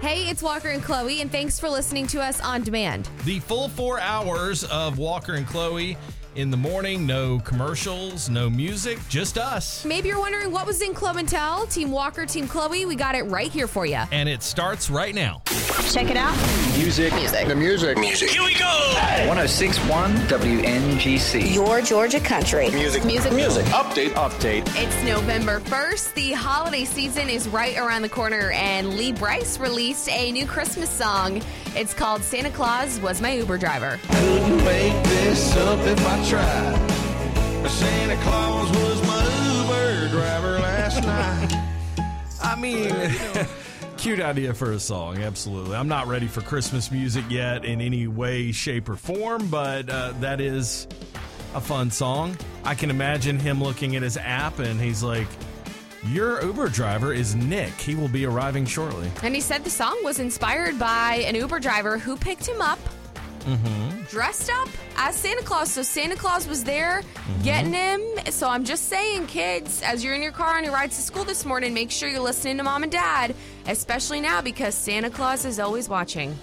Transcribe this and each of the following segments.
Hey, it's Walker and Chloe, and thanks for listening to us on demand. The full four hours of Walker and Chloe in the morning. No commercials, no music, just us. Maybe you're wondering what was in Club and Tell, Team Walker, Team Chloe. We got it right here for you. And it starts right now. Check it out. Music. Music. The music. Music. Here we go. 1061 WNGC. Your Georgia country. Music. Music. Music. Update. Update. It's November 1st. The holiday season is right around the corner, and Lee Brice released a new Christmas song. It's called Santa Claus Was My Uber Driver. Couldn't make this up if I tried. Santa Claus was my Uber driver last night. I mean, cute idea for a song, absolutely. I'm not ready for Christmas music yet in any way, shape, or form, but uh, that is a fun song. I can imagine him looking at his app and he's like, Your Uber driver is Nick. He will be arriving shortly. And he said the song was inspired by an Uber driver who picked him up, mm-hmm. dressed up as Santa Claus. So Santa Claus was there mm-hmm. getting him. So I'm just saying, kids, as you're in your car on your rides to school this morning, make sure you're listening to mom and dad, especially now because Santa Claus is always watching.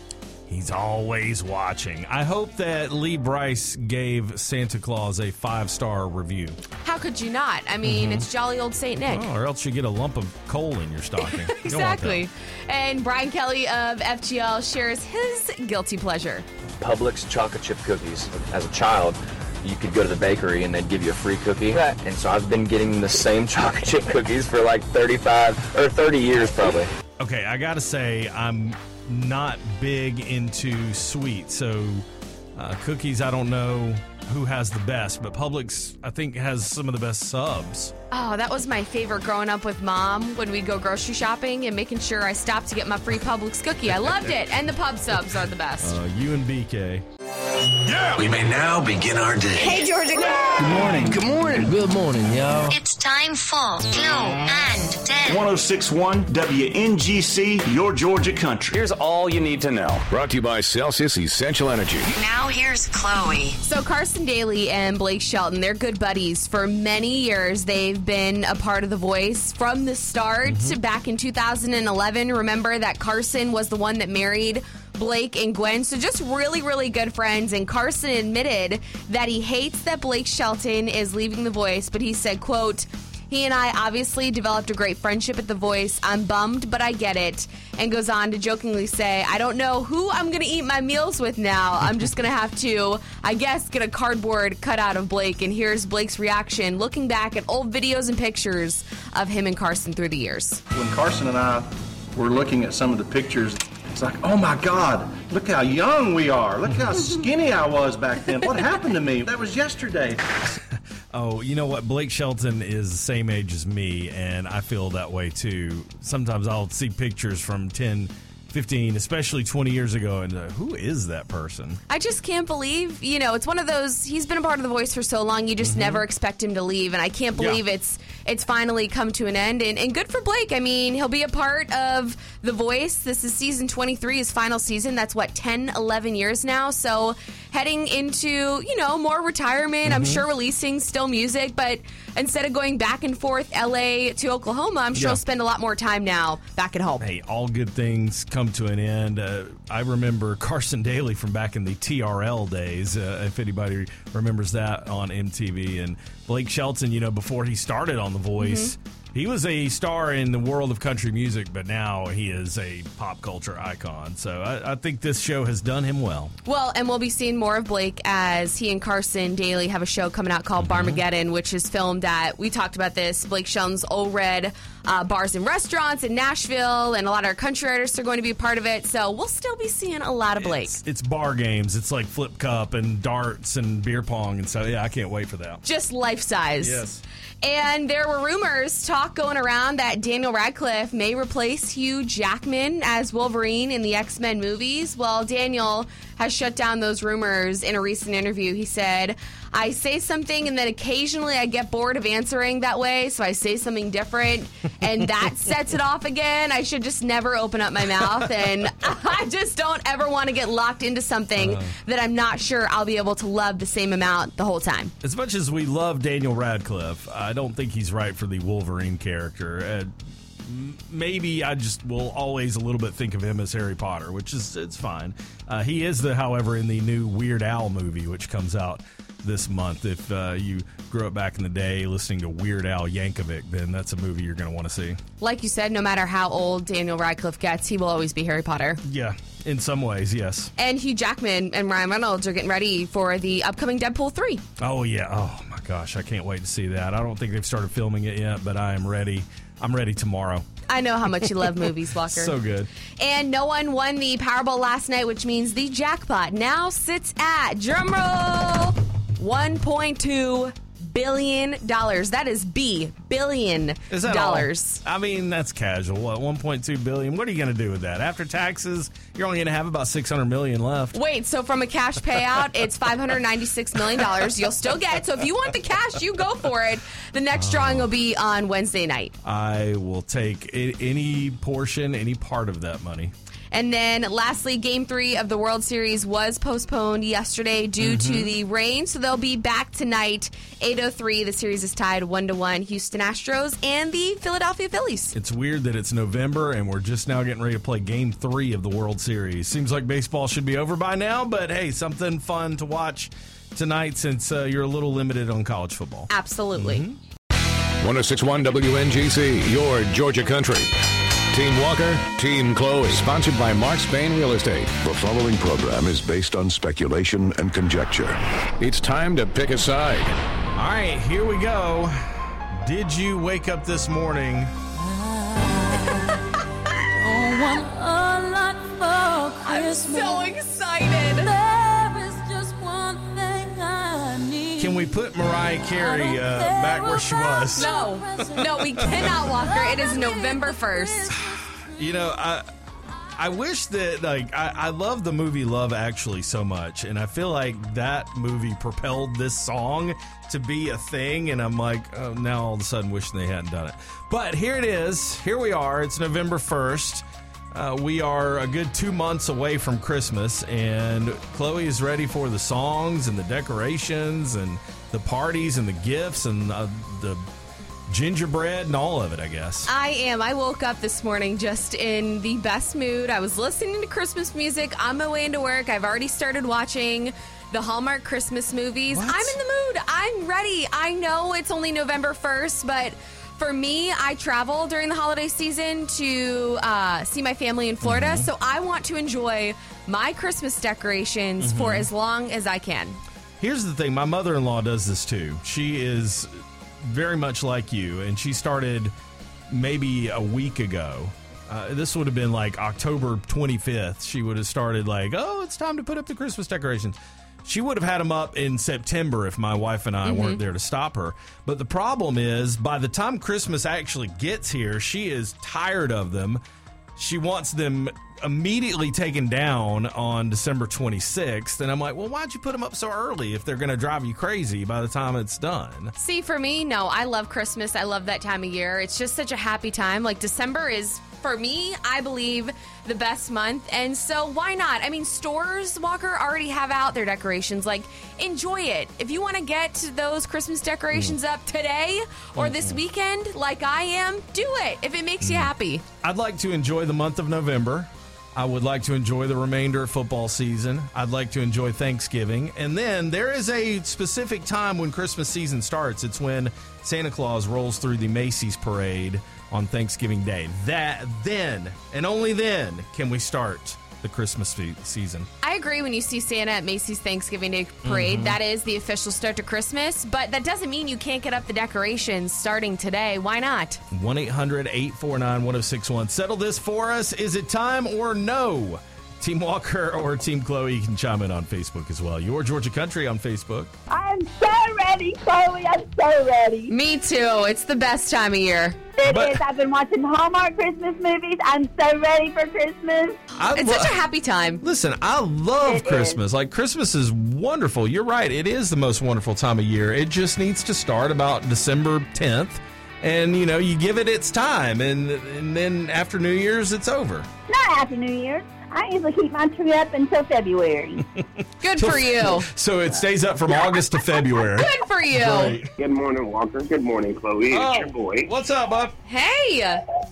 He's always watching. I hope that Lee Brice gave Santa Claus a five star review. How could you not? I mean, mm-hmm. it's jolly old Saint Nick. Oh, or else you get a lump of coal in your stocking. You don't want that. Exactly. And Brian Kelly of FGL shares his guilty pleasure. Publix chocolate chip cookies. As a child, you could go to the bakery and they'd give you a free cookie. Right. And so I've been getting the same chocolate chip cookies for like 35 or 30 years probably. Okay, I gotta say, I'm not big into sweet, so uh, cookies, I don't know who has the best, but Publix, I think, has some of the best subs. Oh, that was my favorite growing up with mom when we'd go grocery shopping and making sure I stopped to get my free Publix cookie. I loved it. And the pub subs are the best. Uh, you and BK. We may now begin our day. Hey, Georgia. Good morning. Good morning. Good morning, y'all. It's time for Glow and Tell. 1061 WNGC, your Georgia country. Here's all you need to know. Brought to you by Celsius Essential Energy. Now here's Chloe. So Carson Daly and Blake Shelton, they're good buddies for many years. They've been a part of The Voice from the start. Mm-hmm. Back in 2011, remember that Carson was the one that married Blake and Gwen. So just really, really good friends. And Carson admitted that he hates that Blake Shelton is leaving The Voice, but he said, quote, he and I obviously developed a great friendship at The Voice. I'm bummed, but I get it. And goes on to jokingly say, I don't know who I'm going to eat my meals with now. I'm just going to have to, I guess, get a cardboard cutout of Blake. And here's Blake's reaction looking back at old videos and pictures of him and Carson through the years. When Carson and I were looking at some of the pictures, it's like, oh my God, look how young we are. Look how skinny I was back then. What happened to me? That was yesterday. Oh, you know what? Blake Shelton is the same age as me, and I feel that way too. Sometimes I'll see pictures from 10, 15, especially 20 years ago, and uh, who is that person? I just can't believe, you know, it's one of those. He's been a part of the voice for so long, you just never expect him to leave, and I can't Mm-hmm. Yeah. believe it's it's finally come to an end. And, and good for Blake. I mean, he'll be a part of the voice. This is season 23, his final season. That's what 10, 11 years now. So heading into you know more retirement. I'm Mm-hmm. sure releasing still music, but instead of going back and forth L.A. to Oklahoma, I'm sure Yeah. he'll spend a lot more time now back at home. Hey, all good things come to an end. Uh, I remember Carson Daly from back in the TRL days, uh, if anybody remembers that on MTV. And Blake Shelton, you know, before he started on The Voice, he was a star in the world of country music, but now he is a pop culture icon. So I, I think this show has done him well. Well, and we'll be seeing more of Blake as he and Carson Daly have a show coming out called mm-hmm. Barmageddon, which is filmed at, we talked about this, Blake Shelton's Ole Red uh, bars and restaurants in Nashville, and a lot of our country artists are going to be a part of it. So we'll still be seeing a lot of Blake. It's, it's bar games. It's like flip cup and darts and beer pong and so yeah, I can't wait for that. Just life size. Yes. And there were rumors, talk going around that Daniel Radcliffe may replace Hugh Jackman as Wolverine in the X Men movies. Well, Daniel has shut down those rumors in a recent interview. He said, I say something and then occasionally I get bored of answering that way, so I say something different, and that sets it off again. I should just never open up my mouth, and I just don't ever want to get locked into something Uh. that I'm not sure I'll be able to love the same amount the whole time. As much as we love Daniel Radcliffe, I don't think he's right for the Wolverine character. Uh, maybe I just will always a little bit think of him as Harry Potter, which is it's fine. Uh, he is the, however, in the new Weird Al movie, which comes out this month. If uh, you grew up back in the day listening to Weird Al Yankovic, then that's a movie you're going to want to see. Like you said, no matter how old Daniel Radcliffe gets, he will always be Harry Potter. Yeah, in some ways, yes. And Hugh Jackman and Ryan Reynolds are getting ready for the upcoming Deadpool 3. Oh yeah. Oh my gosh, I can't wait to see that. I don't think they've started filming it yet, but I am ready. I'm ready tomorrow. I know how much you love movies, Walker. So good. And no one won the Powerball last night, which means the jackpot now sits at drumroll 1.2 billion dollars. That is B billion Is that dollars. all? I mean, that's casual. What, 1.2 billion? What are you going to do with that? After taxes, you're only going to have about 600 million left. Wait, so from a cash payout, it's $596 million. You'll still get it. So if you want the cash, you go for it. The next oh. drawing will be on Wednesday night. I will take any portion, any part of that money. And then lastly, game three of the World Series was postponed yesterday due to Mhm. the rain. So they'll be back tonight, 8.03. The series is tied 1 to 1. Houston Astros and the Philadelphia Phillies. It's weird that it's November and we're just now getting ready to play game three of the World Series. Seems like baseball should be over by now, but hey, something fun to watch tonight since uh, you're a little limited on college football. Absolutely. 1061 WNGC, your Georgia country. Team Walker, Team Chloe. Is sponsored by Mark Spain Real Estate. The following program is based on speculation and conjecture. It's time to pick a side. All right, here we go. Did you wake up this morning? I'm so excited. Can we put Mariah Carey uh, back where she was? No, no, we cannot, Walker. It is November 1st. You know, I I wish that like I, I love the movie Love Actually so much, and I feel like that movie propelled this song to be a thing, and I'm like, oh, now all of a sudden wishing they hadn't done it. But here it is. Here we are. It's November first. Uh, we are a good two months away from Christmas, and Chloe is ready for the songs and the decorations and the parties and the gifts and uh, the gingerbread and all of it. I guess. I am. I woke up this morning just in the best mood. I was listening to Christmas music on my way into work. I've already started watching the Hallmark Christmas movies. I'm in the mood. I'm ready. I know it's only November 1st, but for me, I travel during the holiday season to uh, see my family in Florida. Mm-hmm. So I want to enjoy my Christmas decorations for Mhm. as long as I can. Here's the thing my mother in law does this too. She is very much like you, and she started maybe a week ago. Uh, this would have been like October 25th. She would have started, like, oh, it's time to put up the Christmas decorations. She would have had them up in September if my wife and I Mhm. weren't there to stop her. But the problem is, by the time Christmas actually gets here, she is tired of them. She wants them immediately taken down on December 26th. And I'm like, well, why'd you put them up so early if they're going to drive you crazy by the time it's done? See, for me, no, I love Christmas. I love that time of year. It's just such a happy time. Like December is, for me, I believe, the best month. And so why not? I mean, stores, Walker, already have out their decorations. Like, enjoy it. If you want to get those Christmas decorations mm. up today or mm-hmm. this weekend, like I am, do it. If it makes you mm. happy. I'd like to enjoy the month of November. I would like to enjoy the remainder of football season. I'd like to enjoy Thanksgiving. And then there is a specific time when Christmas season starts. It's when Santa Claus rolls through the Macy's parade on Thanksgiving Day. That then and only then can we start the Christmas fe- season. I agree when you see Santa at Macy's Thanksgiving Day Parade. Mhm. that is the official start to Christmas, but that doesn't mean you can't get up the decorations starting today. Why not? 1 800 849 1061. Settle this for us. Is it time or no? Team Walker or Team Chloe, you can chime in on Facebook as well. Your Georgia Country on Facebook. I'm so ready, Chloe. I'm so ready. Me too. It's the best time of year. It is. I've been watching Hallmark Christmas movies. I'm so ready for Christmas. I It's lo- such a happy time. Listen, I love It Christmas. Like Christmas is wonderful. You're right. It is the most wonderful time of year. It just needs to start about December 10th. And you know, you give it its time and and then after New Year's it's over. Not after New Year's. I usually keep my tree up until February. Good for you. So it stays up from August to February. Good for you. Right. Good morning, Walker. Good morning, Chloe. Oh, It's your boy. What's up, bud? Hey.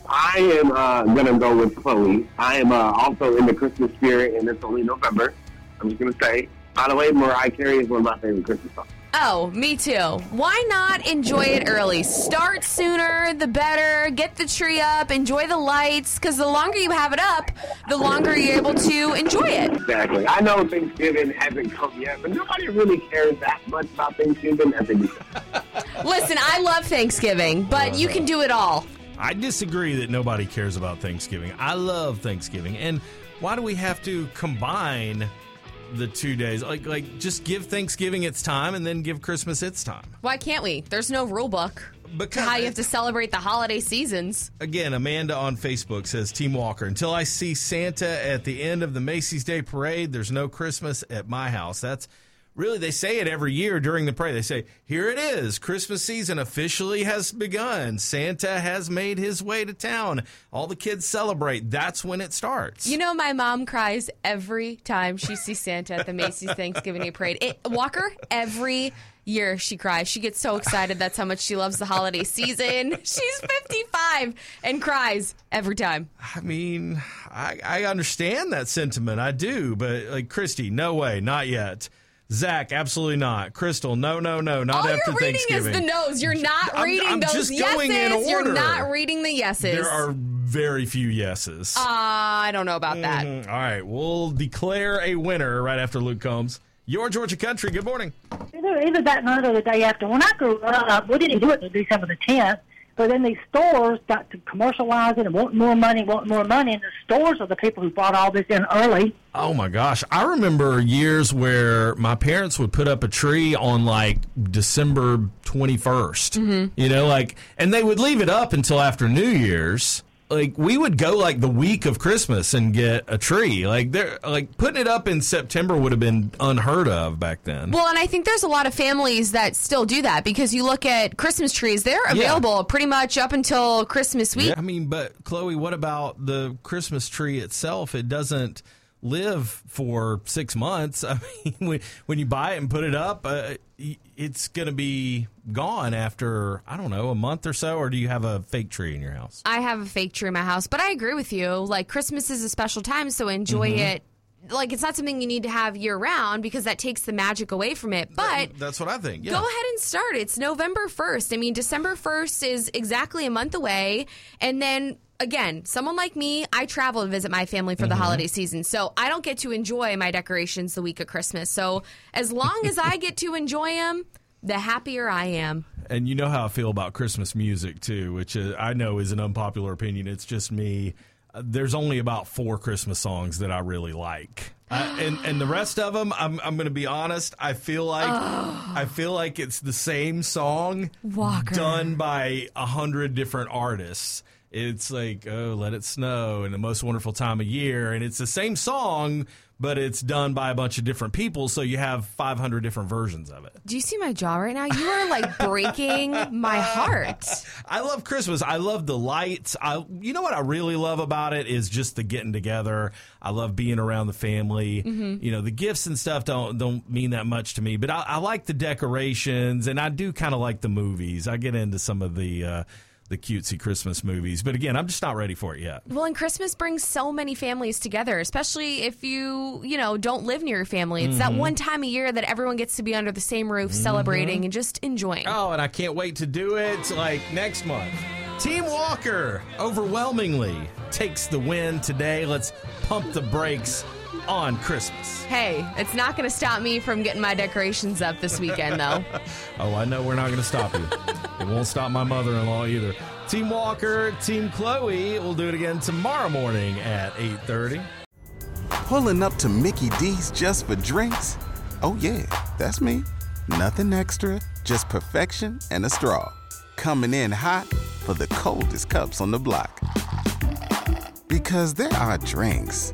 I am uh, gonna go with Chloe. I am uh, also in the Christmas spirit, and it's only November. I'm just gonna say. By the way, Mariah Carey is one of my favorite Christmas songs. Oh, me too. Why not enjoy it early? Start sooner, the better. Get the tree up, enjoy the lights, because the longer you have it up, the longer you're able to enjoy it. Exactly. I know Thanksgiving hasn't come yet, but nobody really cares that much about Thanksgiving as they do. Listen, I love Thanksgiving, but you can do it all. I disagree that nobody cares about Thanksgiving. I love Thanksgiving. And why do we have to combine the two days? Like like just give Thanksgiving its time and then give Christmas its time. Why can't we? There's no rule book to Because how you have to celebrate the holiday seasons. Again, Amanda on Facebook says, Team Walker, until I see Santa at the end of the Macy's Day Parade, there's no Christmas at my house. That's really, they say it every year during the parade. They say, Here it is. Christmas season officially has begun. Santa has made his way to town. All the kids celebrate. That's when it starts. You know, my mom cries every time she sees Santa at the Macy's Thanksgiving Day Parade. It, Walker, every year she cries. She gets so excited. That's how much she loves the holiday season. She's 55 and cries every time. I mean, I, I understand that sentiment. I do. But, like, Christy, no way. Not yet. Zach, absolutely not. Crystal, no, no, no. Not All after you're reading is Thanksgiving. the no's. You're not I'm- reading I'm those just yeses. going in You're not reading the yeses. There are very few yeses. Uh, I don't know about that. Mhm. All right, we'll declare a winner right after Luke Combs. Your Georgia Country. Good morning. Either, either that night or the day after. When I grew up, we didn't do it until December the 10th, but then these stores got to commercialize it and want more money, want more money, and the stores are the people who brought all this in early. Oh my gosh, I remember years where my parents would put up a tree on like December 21st. Mm-hmm. You know, like and they would leave it up until after New Year's. Like we would go like the week of Christmas and get a tree. Like there like putting it up in September would have been unheard of back then. Well, and I think there's a lot of families that still do that because you look at Christmas trees, they're available pretty much up until Christmas week. Yeah, I mean, but Chloe, what about the Christmas tree itself? It doesn't live for six months. I mean, when, you buy it and put it up, uh, it's going to be gone after, I don't know, a month or so, or do you have a fake tree in your house? I have a fake tree in my house, but I agree with you. Like Christmas is a special time, so enjoy Mhm. it. Like it's not something you need to have year round because that takes the magic away from it. But That's what I think. Yeah. Go ahead and start. It's November 1st. I mean, December 1st is exactly a month away. And then again, someone like me, I travel to visit my family for the Mhm. holiday season. So I don't get to enjoy my decorations the week of Christmas. So as long as I get to enjoy them, the happier I am. And you know how I feel about Christmas music too, which uh, I know is an unpopular opinion. It's just me. Uh, There's only about four Christmas songs that I really like, uh, and and the rest of them, I'm I'm going to be honest. I feel like I feel like it's the same song Walker. done by a hundred different artists. It's like oh, let it snow, and the most wonderful time of year, and it's the same song, but it's done by a bunch of different people, so you have 500 different versions of it. Do you see my jaw right now? You are like breaking my heart. I love Christmas. I love the lights. I, you know what I really love about it is just the getting together. I love being around the family. Mhm. You know, the gifts and stuff don't don't mean that much to me, but I, I like the decorations, and I do kind of like the movies. I get into some of the uh, the cutesy Christmas movies, but again, I'm just not ready for it yet. Well, and Christmas brings so many families together, especially if you, you know, don't live near your family. It's that Mhm. one time a year that everyone gets to be under the same roof celebrating and just enjoying. Oh, and I can't wait to do it like next month. Team Walker overwhelmingly takes the win today. Let's pump the brakes on Christmas. Hey, it's not going to stop me from getting my decorations up this weekend, though. Oh, I know we're not going to stop you. it won't stop my mother in law either. Team Walker, Team Chloe, we'll do it again tomorrow morning at 8.30. Pulling up to Mickey D's just for drinks? Oh, yeah, that's me. Nothing extra, just perfection and a straw. Coming in hot for the coldest cups on the block. Because there are drinks,